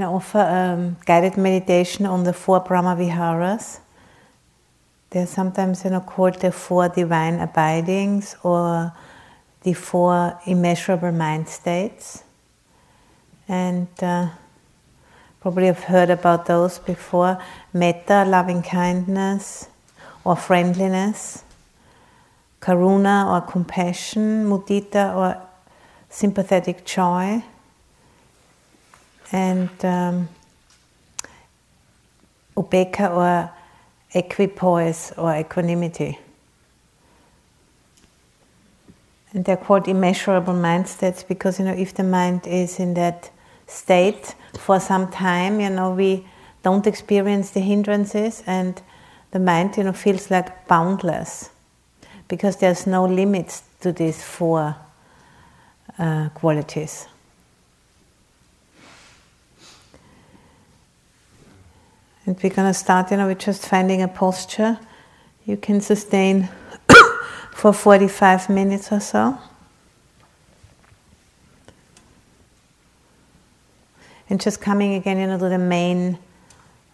know, offer um, guided meditation on the four Brahma Viharas. They're sometimes you know, called the four divine abidings or the four immeasurable mind states. And uh, probably have heard about those before metta, loving kindness or friendliness, karuna or compassion, mudita or sympathetic joy and um, upekkha or equipoise or equanimity. And they're called immeasurable mind states because you know if the mind is in that state for some time, you know we don't experience the hindrances and the mind you know feels like boundless because there's no limits to these four uh, qualities. And we're going to start, you know, with just finding a posture you can sustain for 45 minutes or so. And just coming again, you know, to the main,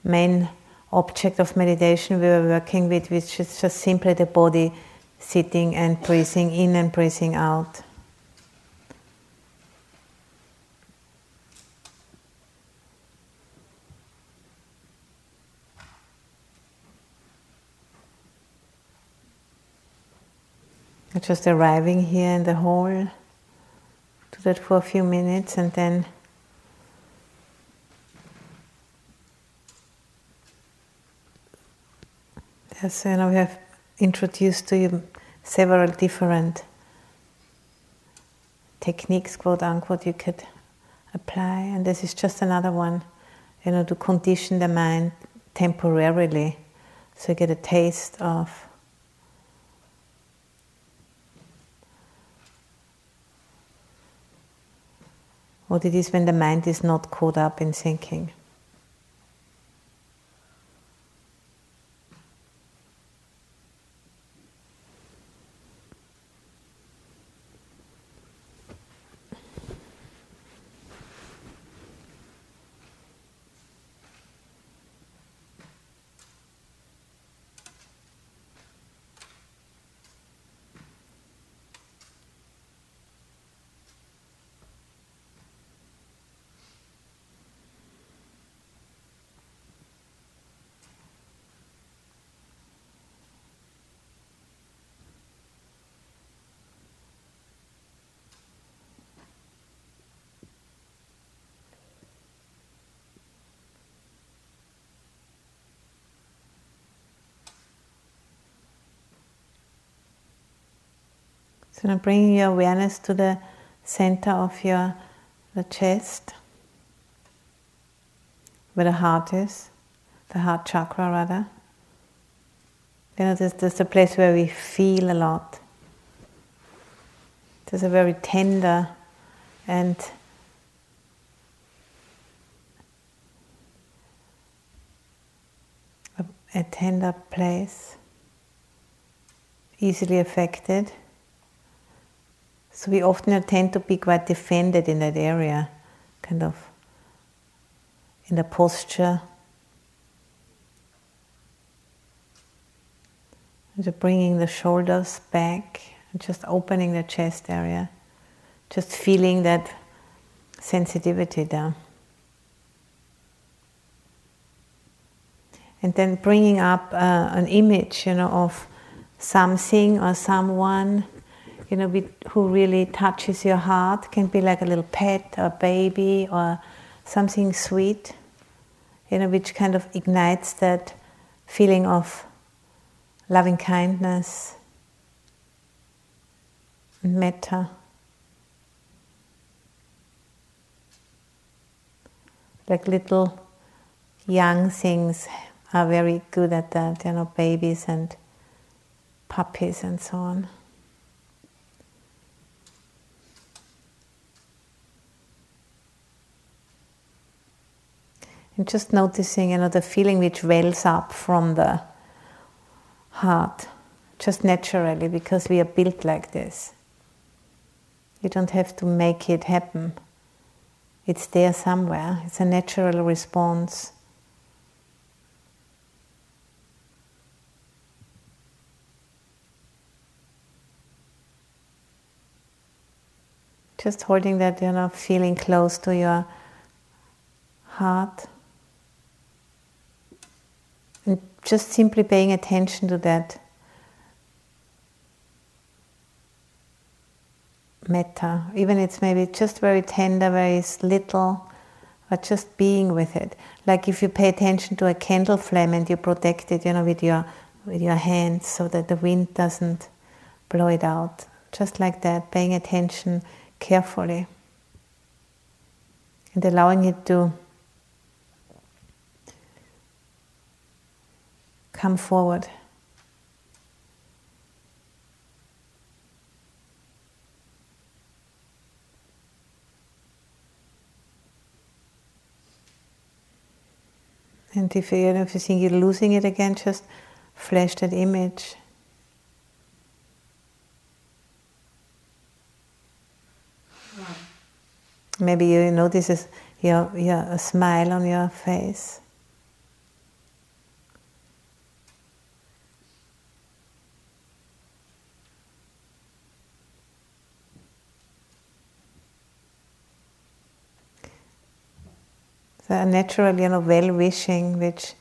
main object of meditation we were working with, which is just simply the body sitting and breathing in and breathing out. Just arriving here in the hall, do that for a few minutes and then Yes, you know, we have introduced to you several different techniques, quote unquote, you could apply, and this is just another one, you know, to condition the mind temporarily so you get a taste of what it is when the mind is not caught up in thinking. So now bringing your awareness to the center of your the chest, where the heart is, the heart chakra rather. You know, there's, there's a place where we feel a lot. There's a very tender and a tender place, easily affected. So we often tend to be quite defended in that area, kind of in the posture. And bringing the shoulders back, just opening the chest area, just feeling that sensitivity there. And then bringing up uh, an image, you know, of something or someone you know, who really touches your heart. Can be like a little pet or baby or something sweet, you know, which kind of ignites that feeling of loving kindness and metta. Like little young things are very good at that, you know, babies and puppies and so on. And just noticing, you know, the feeling which wells up from the heart, just naturally, because we are built like this. You don't have to make it happen. It's there somewhere. It's a natural response. Just holding that, you know, feeling close to your heart. And just simply paying attention to that metta, even it's maybe just very tender, very little, but just being with it. Like if you pay attention to a candle flame and you protect it, you know, with your with your hands so that the wind doesn't blow it out. Just like that, paying attention carefully and allowing it to come forward. And if, you, if you think you're losing it again, just flash that image. Maybe you notice your, your, a smile on your face. The natural, you know, well-wishing which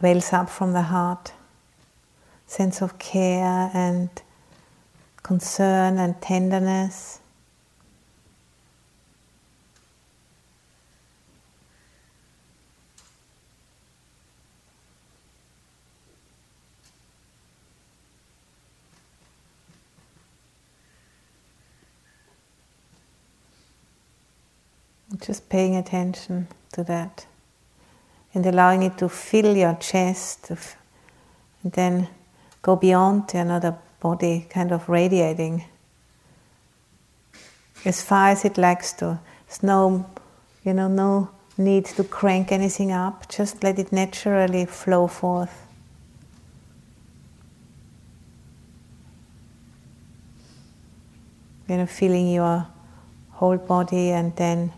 wells up from the heart, sense of care and concern and tenderness. Just paying attention to that and allowing it to fill your chest and then go beyond to another body, kind of radiating as far as it likes to. There's no, you know, no need to crank anything up. Just let it naturally flow forth. You know, feeling your whole body and then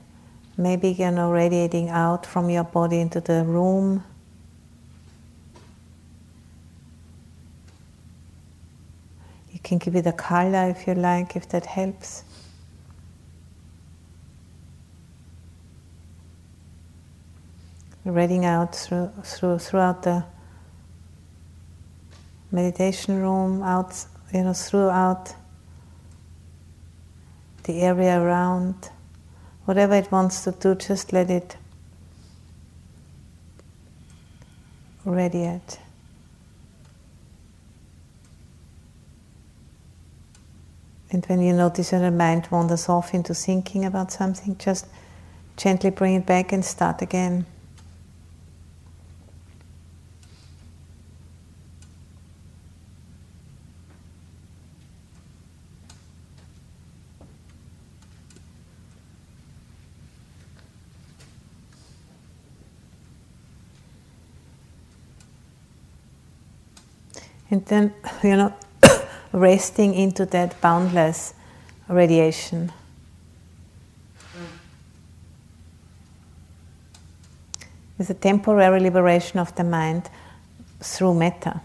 Maybe you know radiating out from your body into the room. You can give it a color if you like, if that helps. Radiating out through, through throughout the meditation room, out you know throughout the area around whatever it wants to do, just let it radiate. And when you notice that the mind wanders off into thinking about something, just gently bring it back and start again. And then, you know, resting into that boundless radiation. It's a temporary liberation of the mind through metta.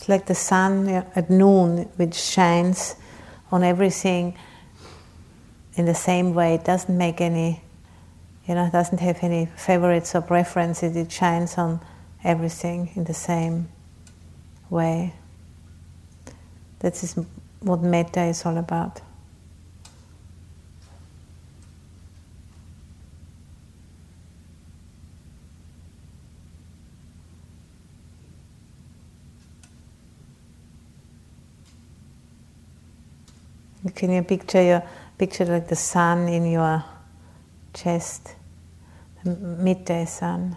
It's like the sun at noon, which shines on everything in the same way. It doesn't make any, you know, it doesn't have any favorites or preferences. It shines on everything in the same way. That is what metta is all about. Can you picture your picture like the sun in your chest, the midday sun?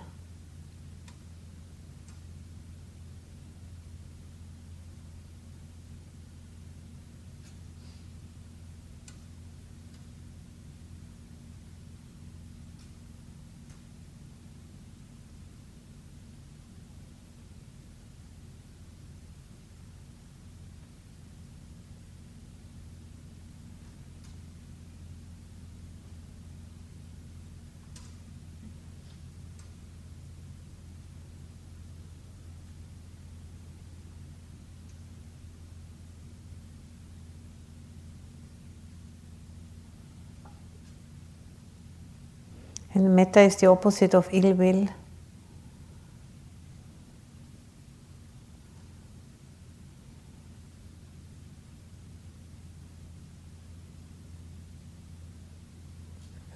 And metta is the opposite of ill will.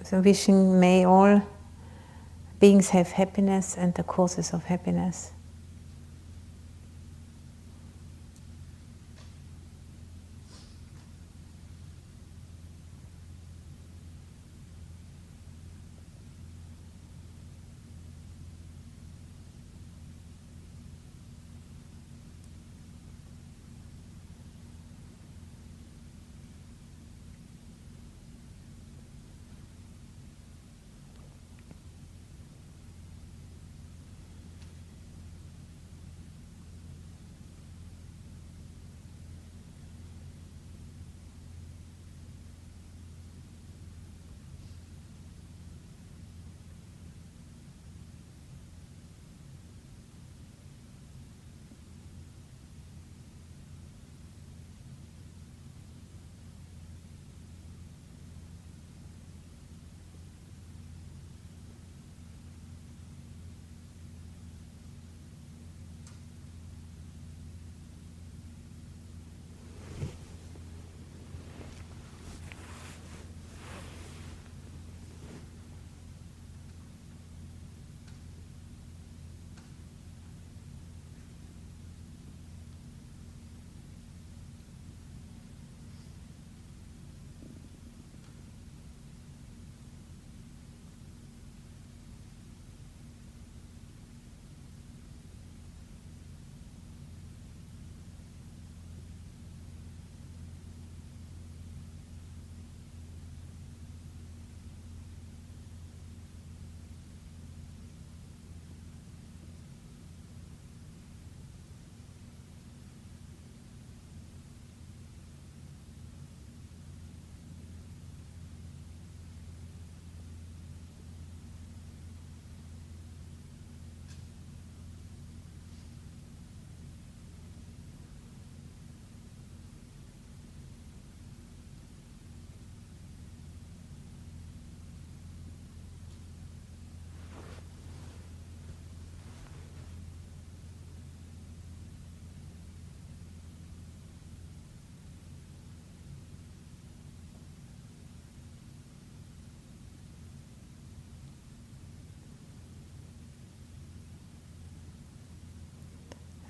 So, wishing may all beings have happiness and the causes of happiness.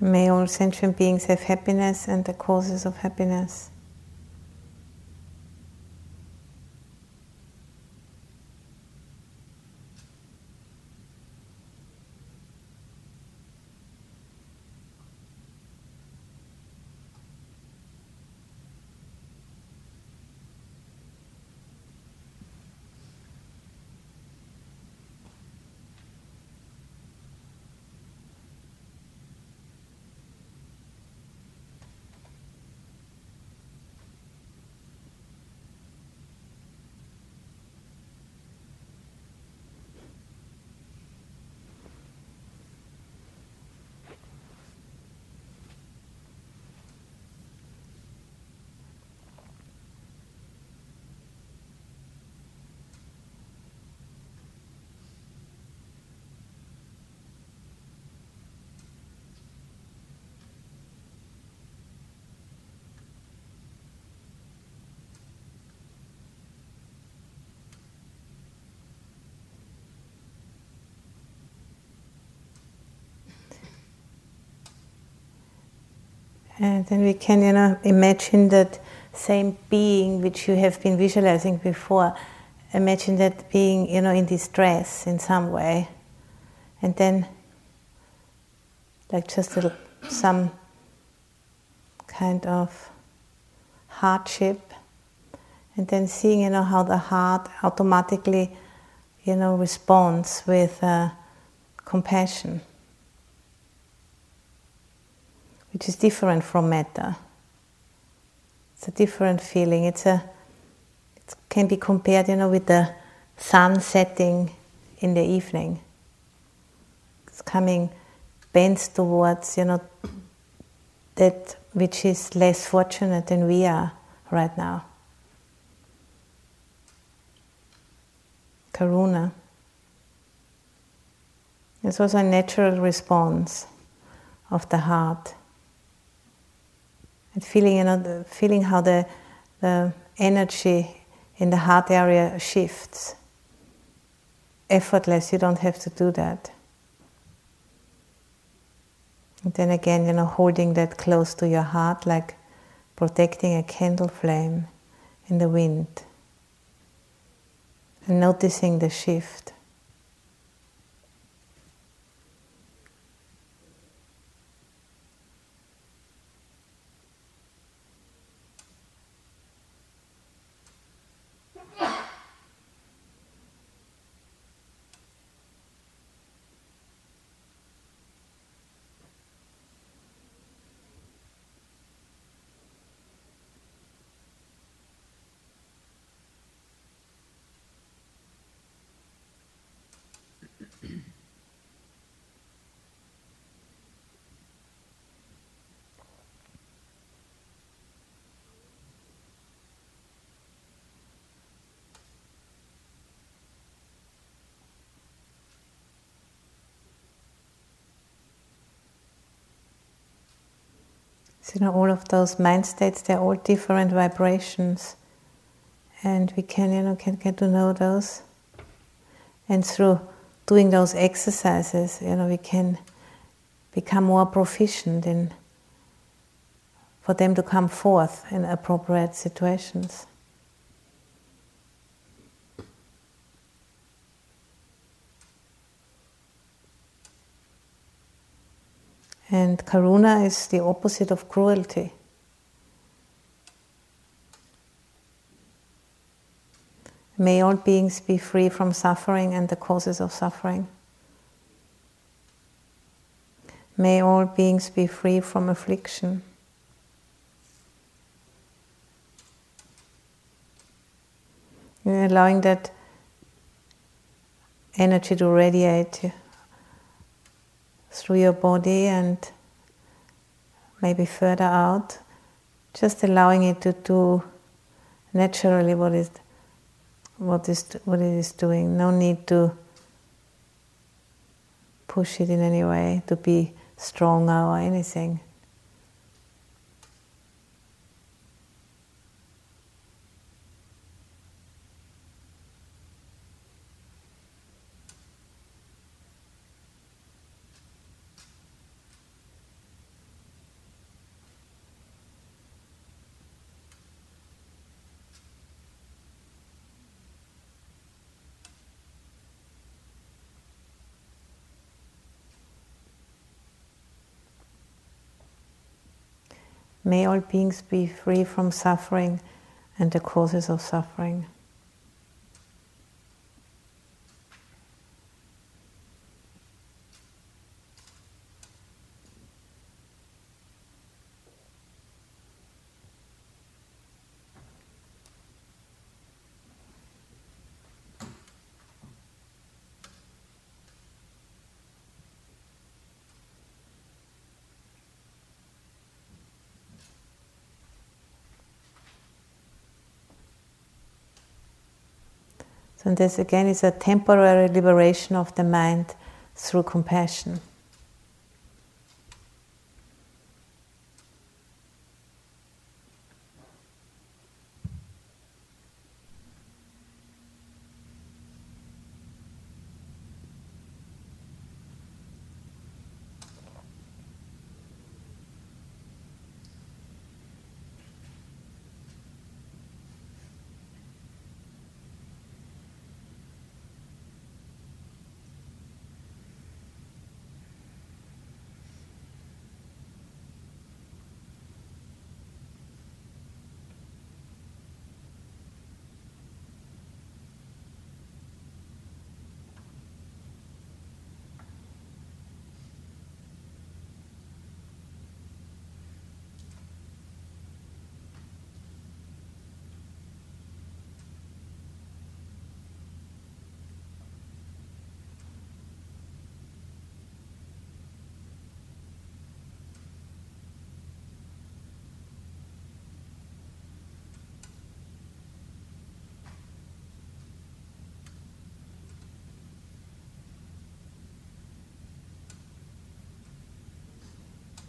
May all sentient beings have happiness and the causes of happiness. And then we can, you know, imagine that same being which you have been visualizing before. Imagine that being, you know, in distress in some way. And then, like just some kind of hardship. And then seeing, you know, how the heart automatically, you know, responds with uh, compassion which is different from metta. It's a different feeling. It's a it can be compared, you know, with the sun setting in the evening. It's coming bends towards, you know, that which is less fortunate than we are right now. Karuna. It's also a natural response of the heart. And feeling, you know, the, feeling how the, the energy in the heart area shifts. Effortless, you don't have to do that. And then again, you know, holding that close to your heart, like protecting a candle flame in the wind. And noticing the shift. So, you know, all of those mind states, they're all different vibrations. And we can, you know, can get to know those. And through doing those exercises, you know, we can become more proficient in for them to come forth in appropriate situations. And karuna is the opposite of cruelty. May all beings be free from suffering and the causes of suffering. May all beings be free from affliction. allowing that energy to radiate through your body and maybe further out, just allowing it to do naturally what is what is what it is doing. No need to push it in any way to be stronger or anything. May all beings be free from suffering and the causes of suffering. So this again is a temporary liberation of the mind through compassion.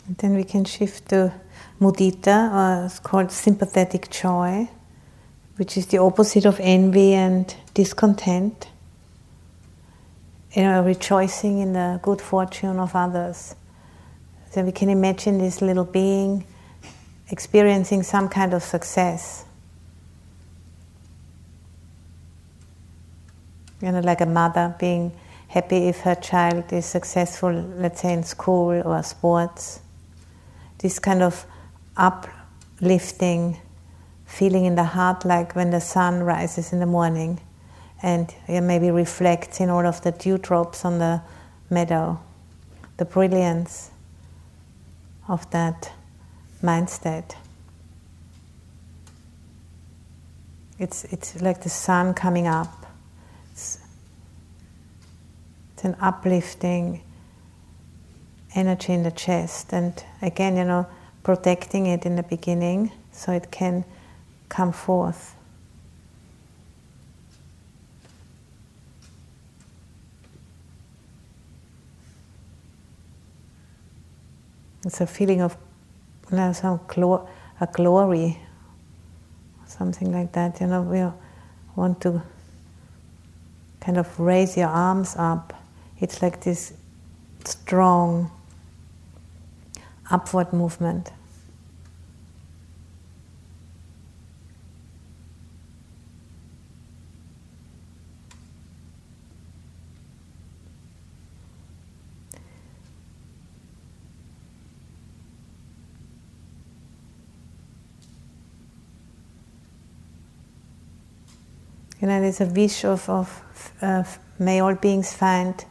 And then we can shift to mudita, or it's called sympathetic joy, which is the opposite of envy and discontent. You know, rejoicing in the good fortune of others. So we can imagine this little being experiencing some kind of success. You know, like a mother being happy if her child is successful, let's say in school or sports. This kind of uplifting feeling in the heart, like when the sun rises in the morning and maybe reflects in all of the dewdrops on the meadow, the brilliance of that mind state. It's, it's like the sun coming up. It's, it's an uplifting energy in the chest. And again, you know, protecting it in the beginning so it can come forth. It's a feeling of you know, some glo- a glory, something like that. You know, we want to kind of raise your arms up. It's like this strong upward movement. You know, there's a wish of, of uh, may all beings find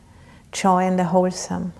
joy in the wholesome.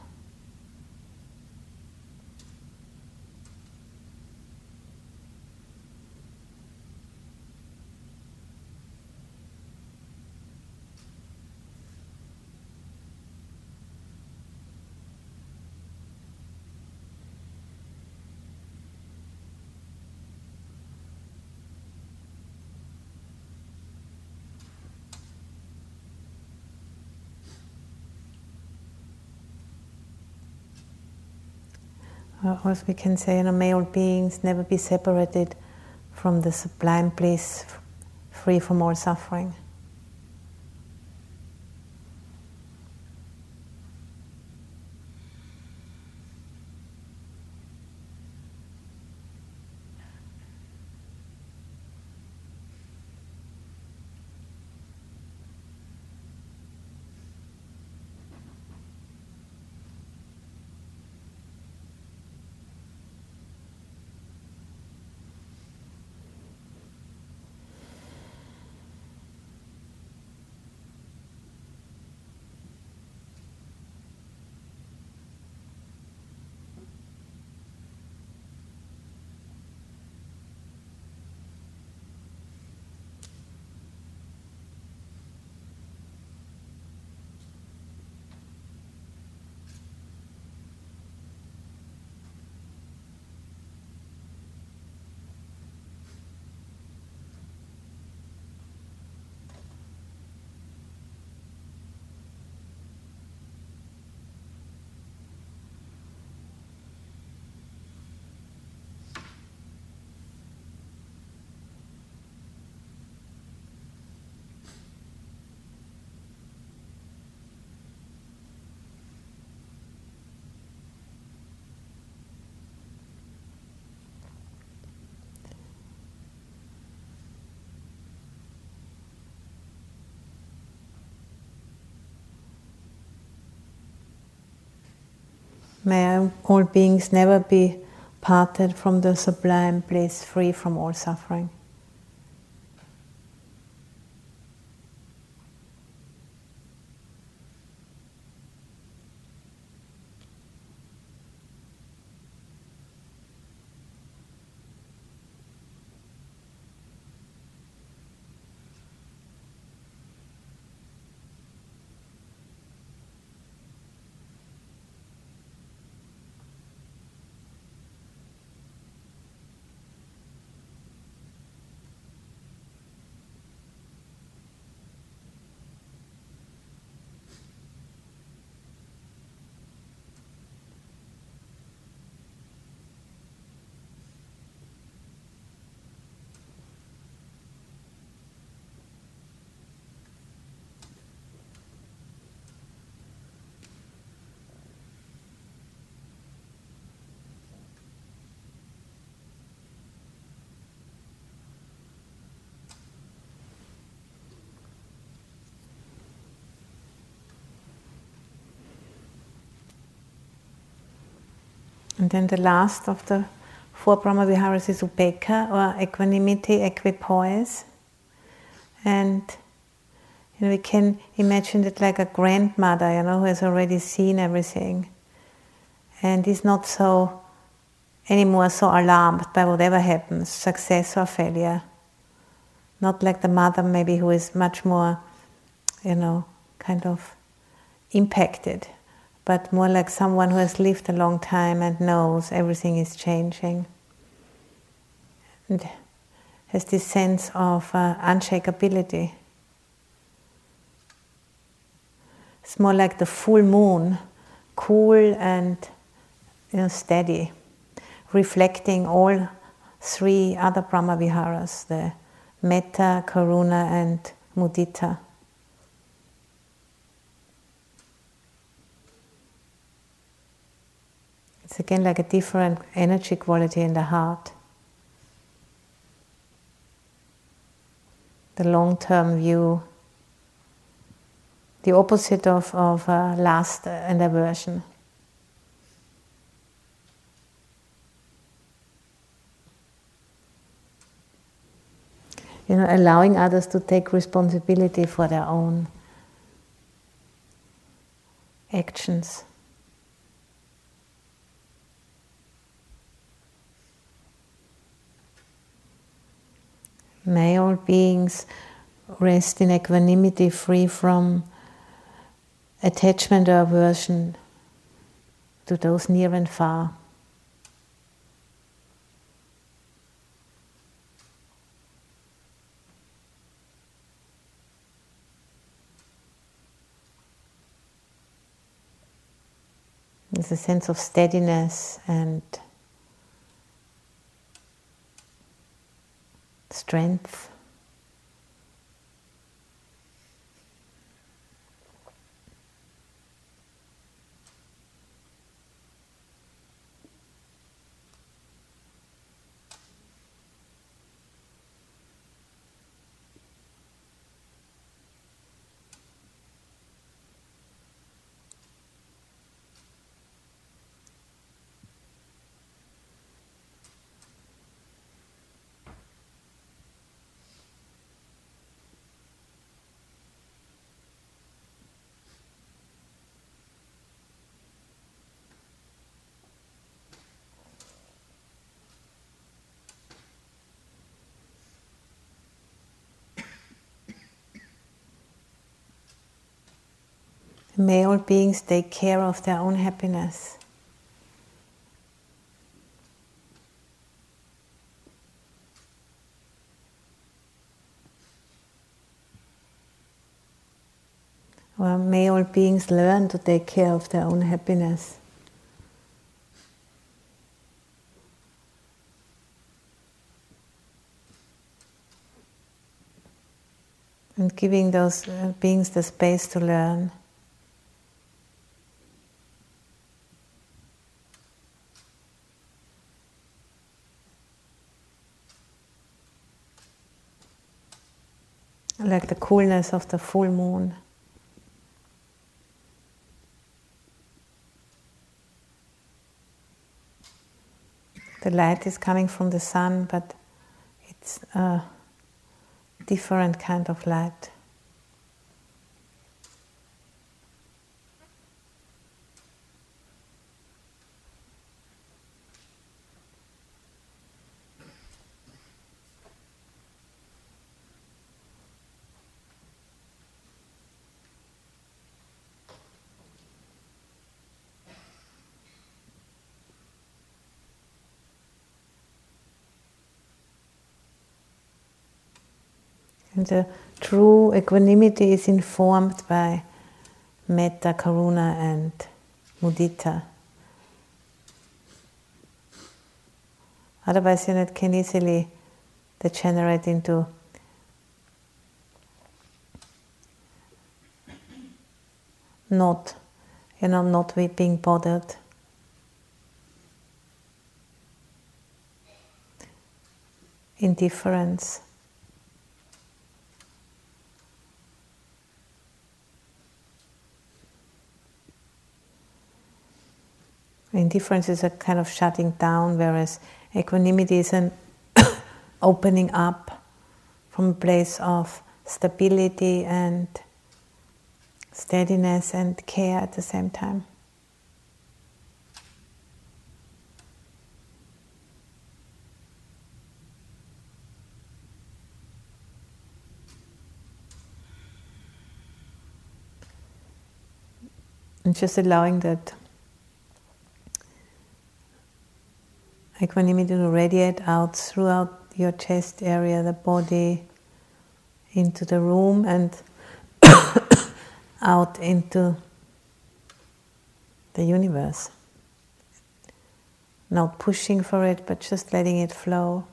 Or as we can say, you know, may all beings never be separated from the sublime bliss, free from all suffering. May all beings never be parted from the sublime bliss, free from all suffering. And then the last of the four Brahmaviharas is Upekkha or equanimity, equipoise. And you know, we can imagine it like a grandmother, you know, who has already seen everything and is not so anymore so alarmed by whatever happens, success or failure. Not like the mother, maybe, who is much more, you know, kind of impacted, but more like someone who has lived a long time and knows everything is changing. And has this sense of uh, unshakability. It's more like the full moon, cool and you know, steady, reflecting all three other Brahmaviharas, the Metta, Karuna, and Mudita. It's again like a different energy quality in the heart. The long term view the opposite of, of uh, lust and aversion. You know, allowing others to take responsibility for their own actions. May all beings rest in equanimity, free from attachment or aversion to those near and far. There's a sense of steadiness and strength. May all beings take care of their own happiness. May all beings learn to take care of their own happiness. And giving those uh, beings the space to learn. like the coolness of the full moon. The light is coming from the sun, but it's a different kind of light. And the true equanimity is informed by metta, karuna, and mudita. Otherwise, you know, it can easily degenerate into not, you know, not being bothered. Indifference. Indifference is a kind of shutting down, whereas equanimity is an opening up from a place of stability and steadiness and care at the same time. And just allowing that equanimity to radiate out throughout your chest area, the body, into the room, and out into the universe. Not pushing for it, but just letting it flow.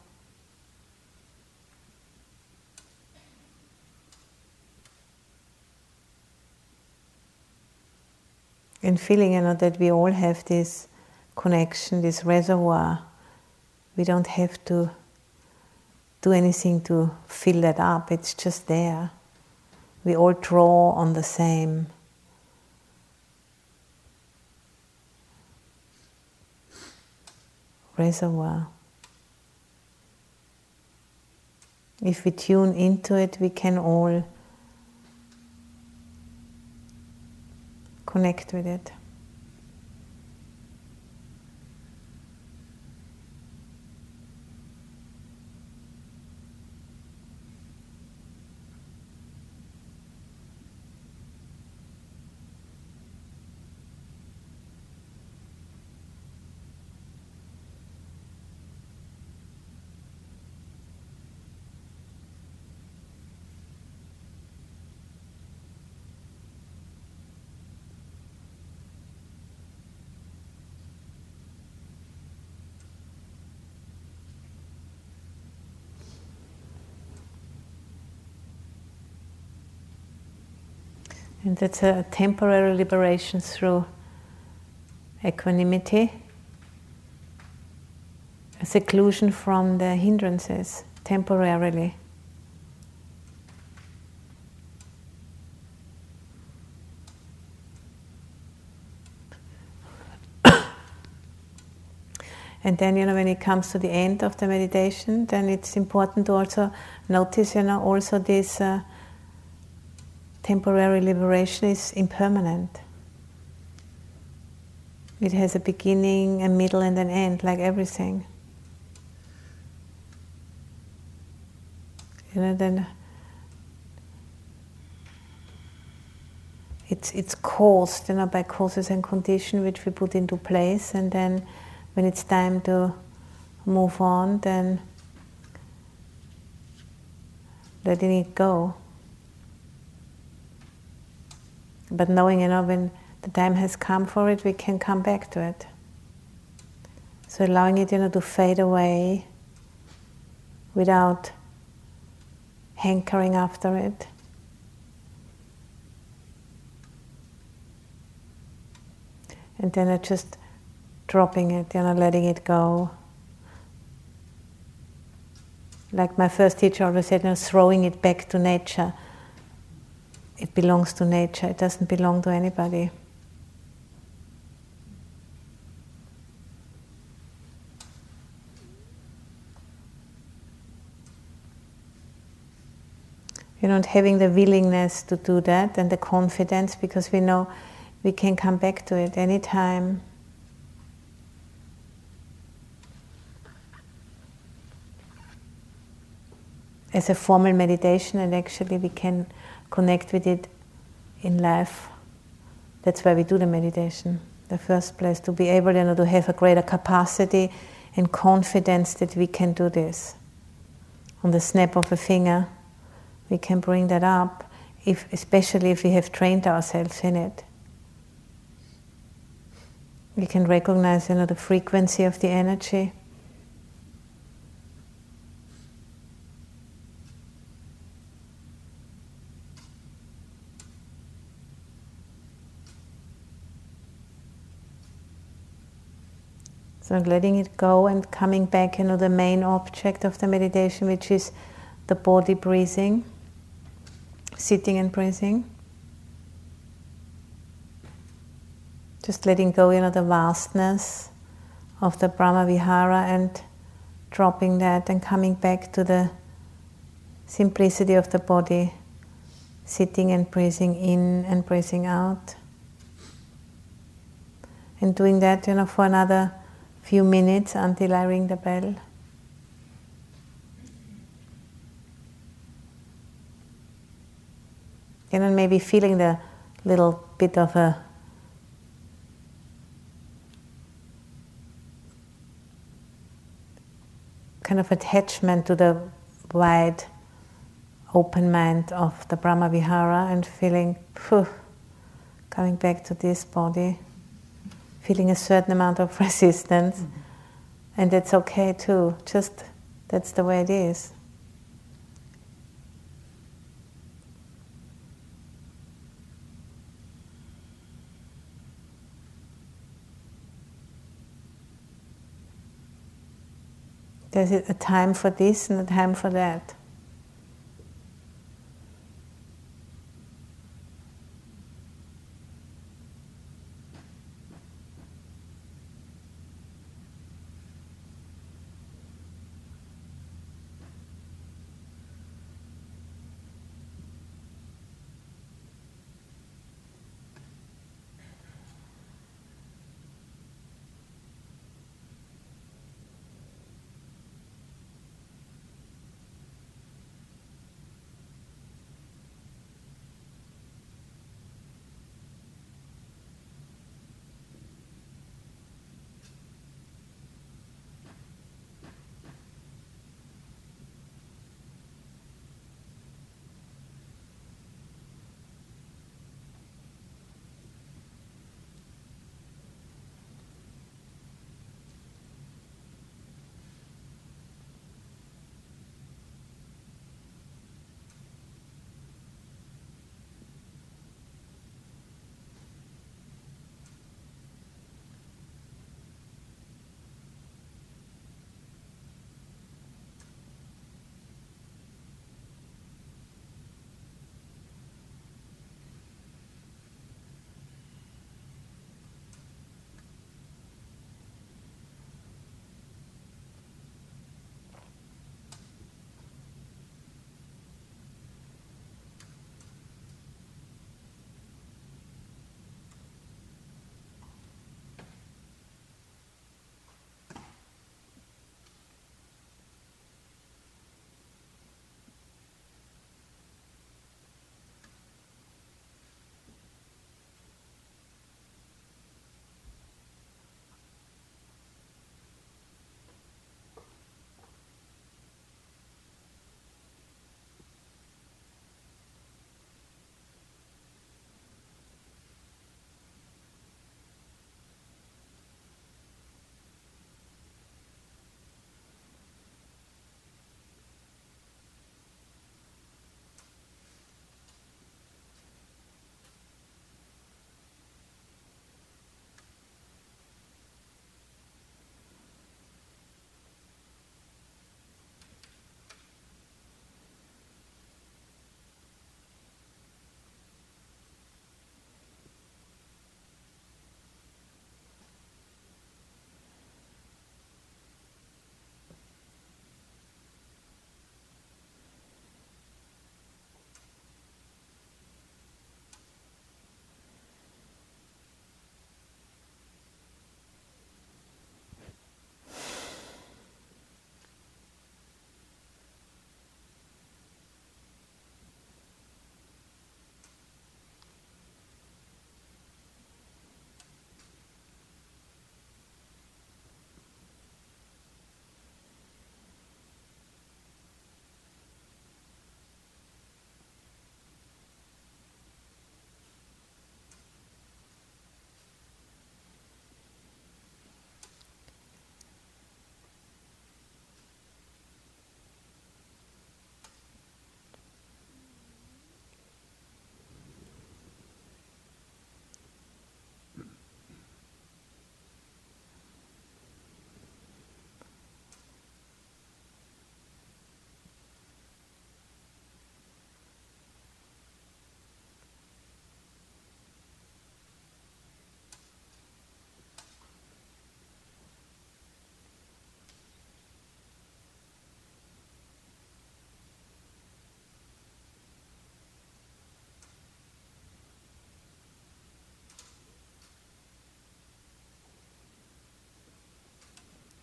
And feeling you know, that we all have this connection, this reservoir. We don't have to do anything to fill that up, it's just there. We all draw on the same. Reservoir. If we tune into it, we can all connect with it. And that's a temporary liberation through equanimity, a seclusion from the hindrances temporarily. And then, you know, when it comes to the end of the meditation, then it's important to also notice, you know, also this uh, temporary liberation is impermanent. It has a beginning, a middle, and an end, like everything. You know, then it's it's caused, you know, by causes and conditions which we put into place, and then when it's time to move on, then letting it go. But knowing, you know, when the time has come for it, we can come back to it. So allowing it, you know, to fade away without hankering after it. And then it just dropping it, you know, letting it go. Like my first teacher always said, you know, throwing it back to nature it belongs to nature, it doesn't belong to anybody. You know, having the willingness to do that and the confidence because we know we can come back to it anytime. As a formal meditation, and actually we can connect with it in life. That's why we do the meditation. The first place to be able you know, to have a greater capacity and confidence that we can do this. On the snap of a finger, we can bring that up, if, especially if we have trained ourselves in it. We can recognize you know, the frequency of the energy. So letting it go and coming back, you know, the main object of the meditation, which is the body breathing, sitting and breathing. Just letting go, you know, the vastness of the Brahma Vihara and dropping that and coming back to the simplicity of the body, sitting and breathing in and breathing out. And doing that, you know, for another few minutes until I ring the bell. And then maybe feeling the little bit of a kind of attachment to the wide open mind of the Brahma Vihara and feeling phew, coming back to this body, feeling a certain amount of resistance. Mm-hmm. And it's okay too, just that's the way it is. There's a time for this and a time for that.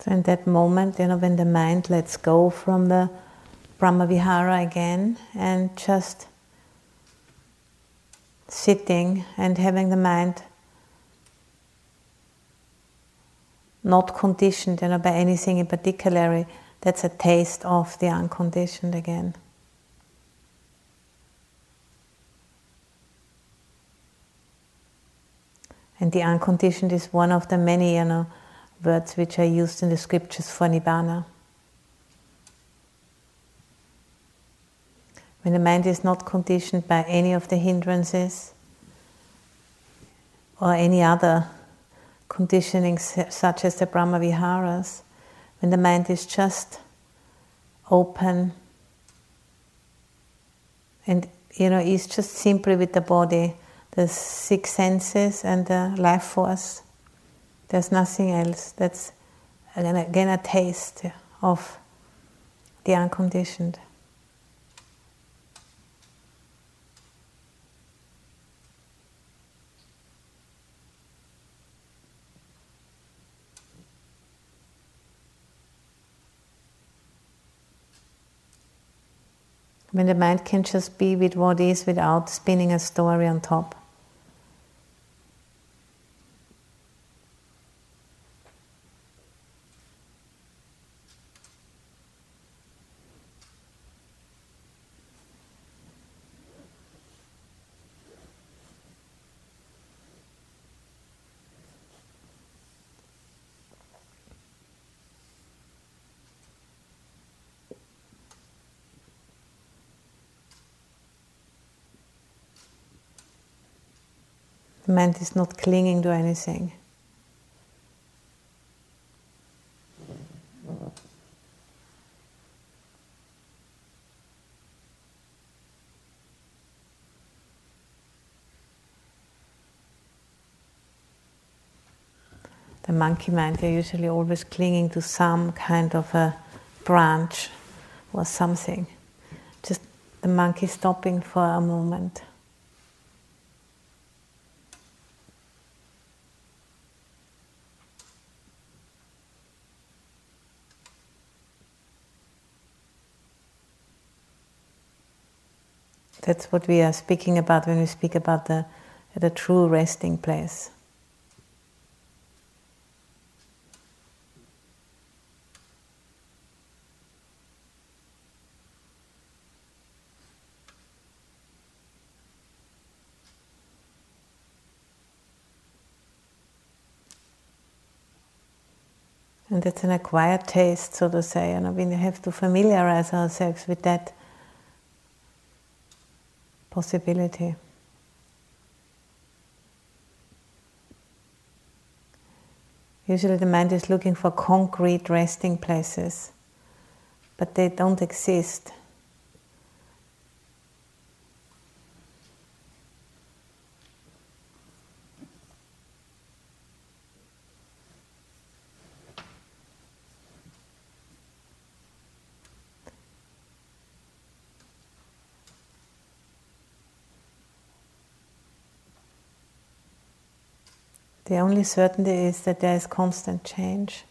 So in that moment, you know, when the mind lets go from the Brahmavihara again and just sitting and having the mind not conditioned you know, by anything in particular, that's a taste of the unconditioned again. And the unconditioned is one of the many, you know, words which are used in the scriptures for nibbana. When the mind is not conditioned by any of the hindrances or any other conditioning, such as the Brahmaviharas, when the mind is just open and you know is just simply with the body the six senses and the life force. There's nothing else. That's again a taste of the unconditioned. When the mind can just be with what is without spinning a story on top. Mind is not clinging to anything. The monkey mind, they're usually always clinging to some kind of a branch or something. Just the monkey stopping for a moment. That's what we are speaking about when we speak about the, the true resting place. And that's an acquired taste, so to say, and we have to familiarize ourselves with that possibility. Usually, the mind is looking for concrete resting places, but they don't exist. The only certainty is that there is constant change.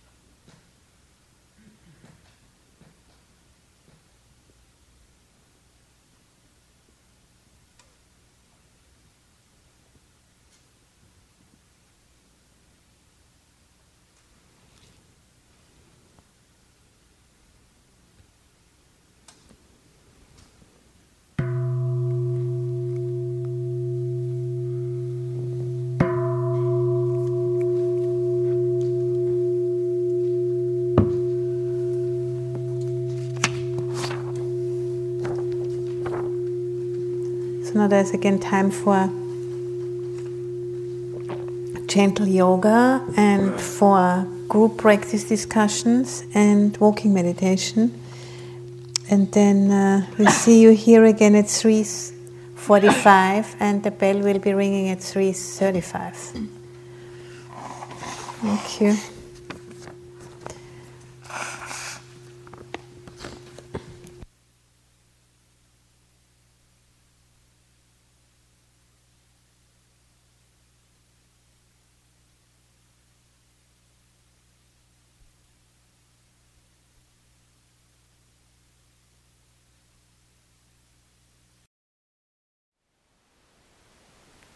Now there's again time for gentle yoga and for group practice discussions and walking meditation. And then uh, we'll see you here again at 3.45 and the bell will be ringing at 3.35. Thank you.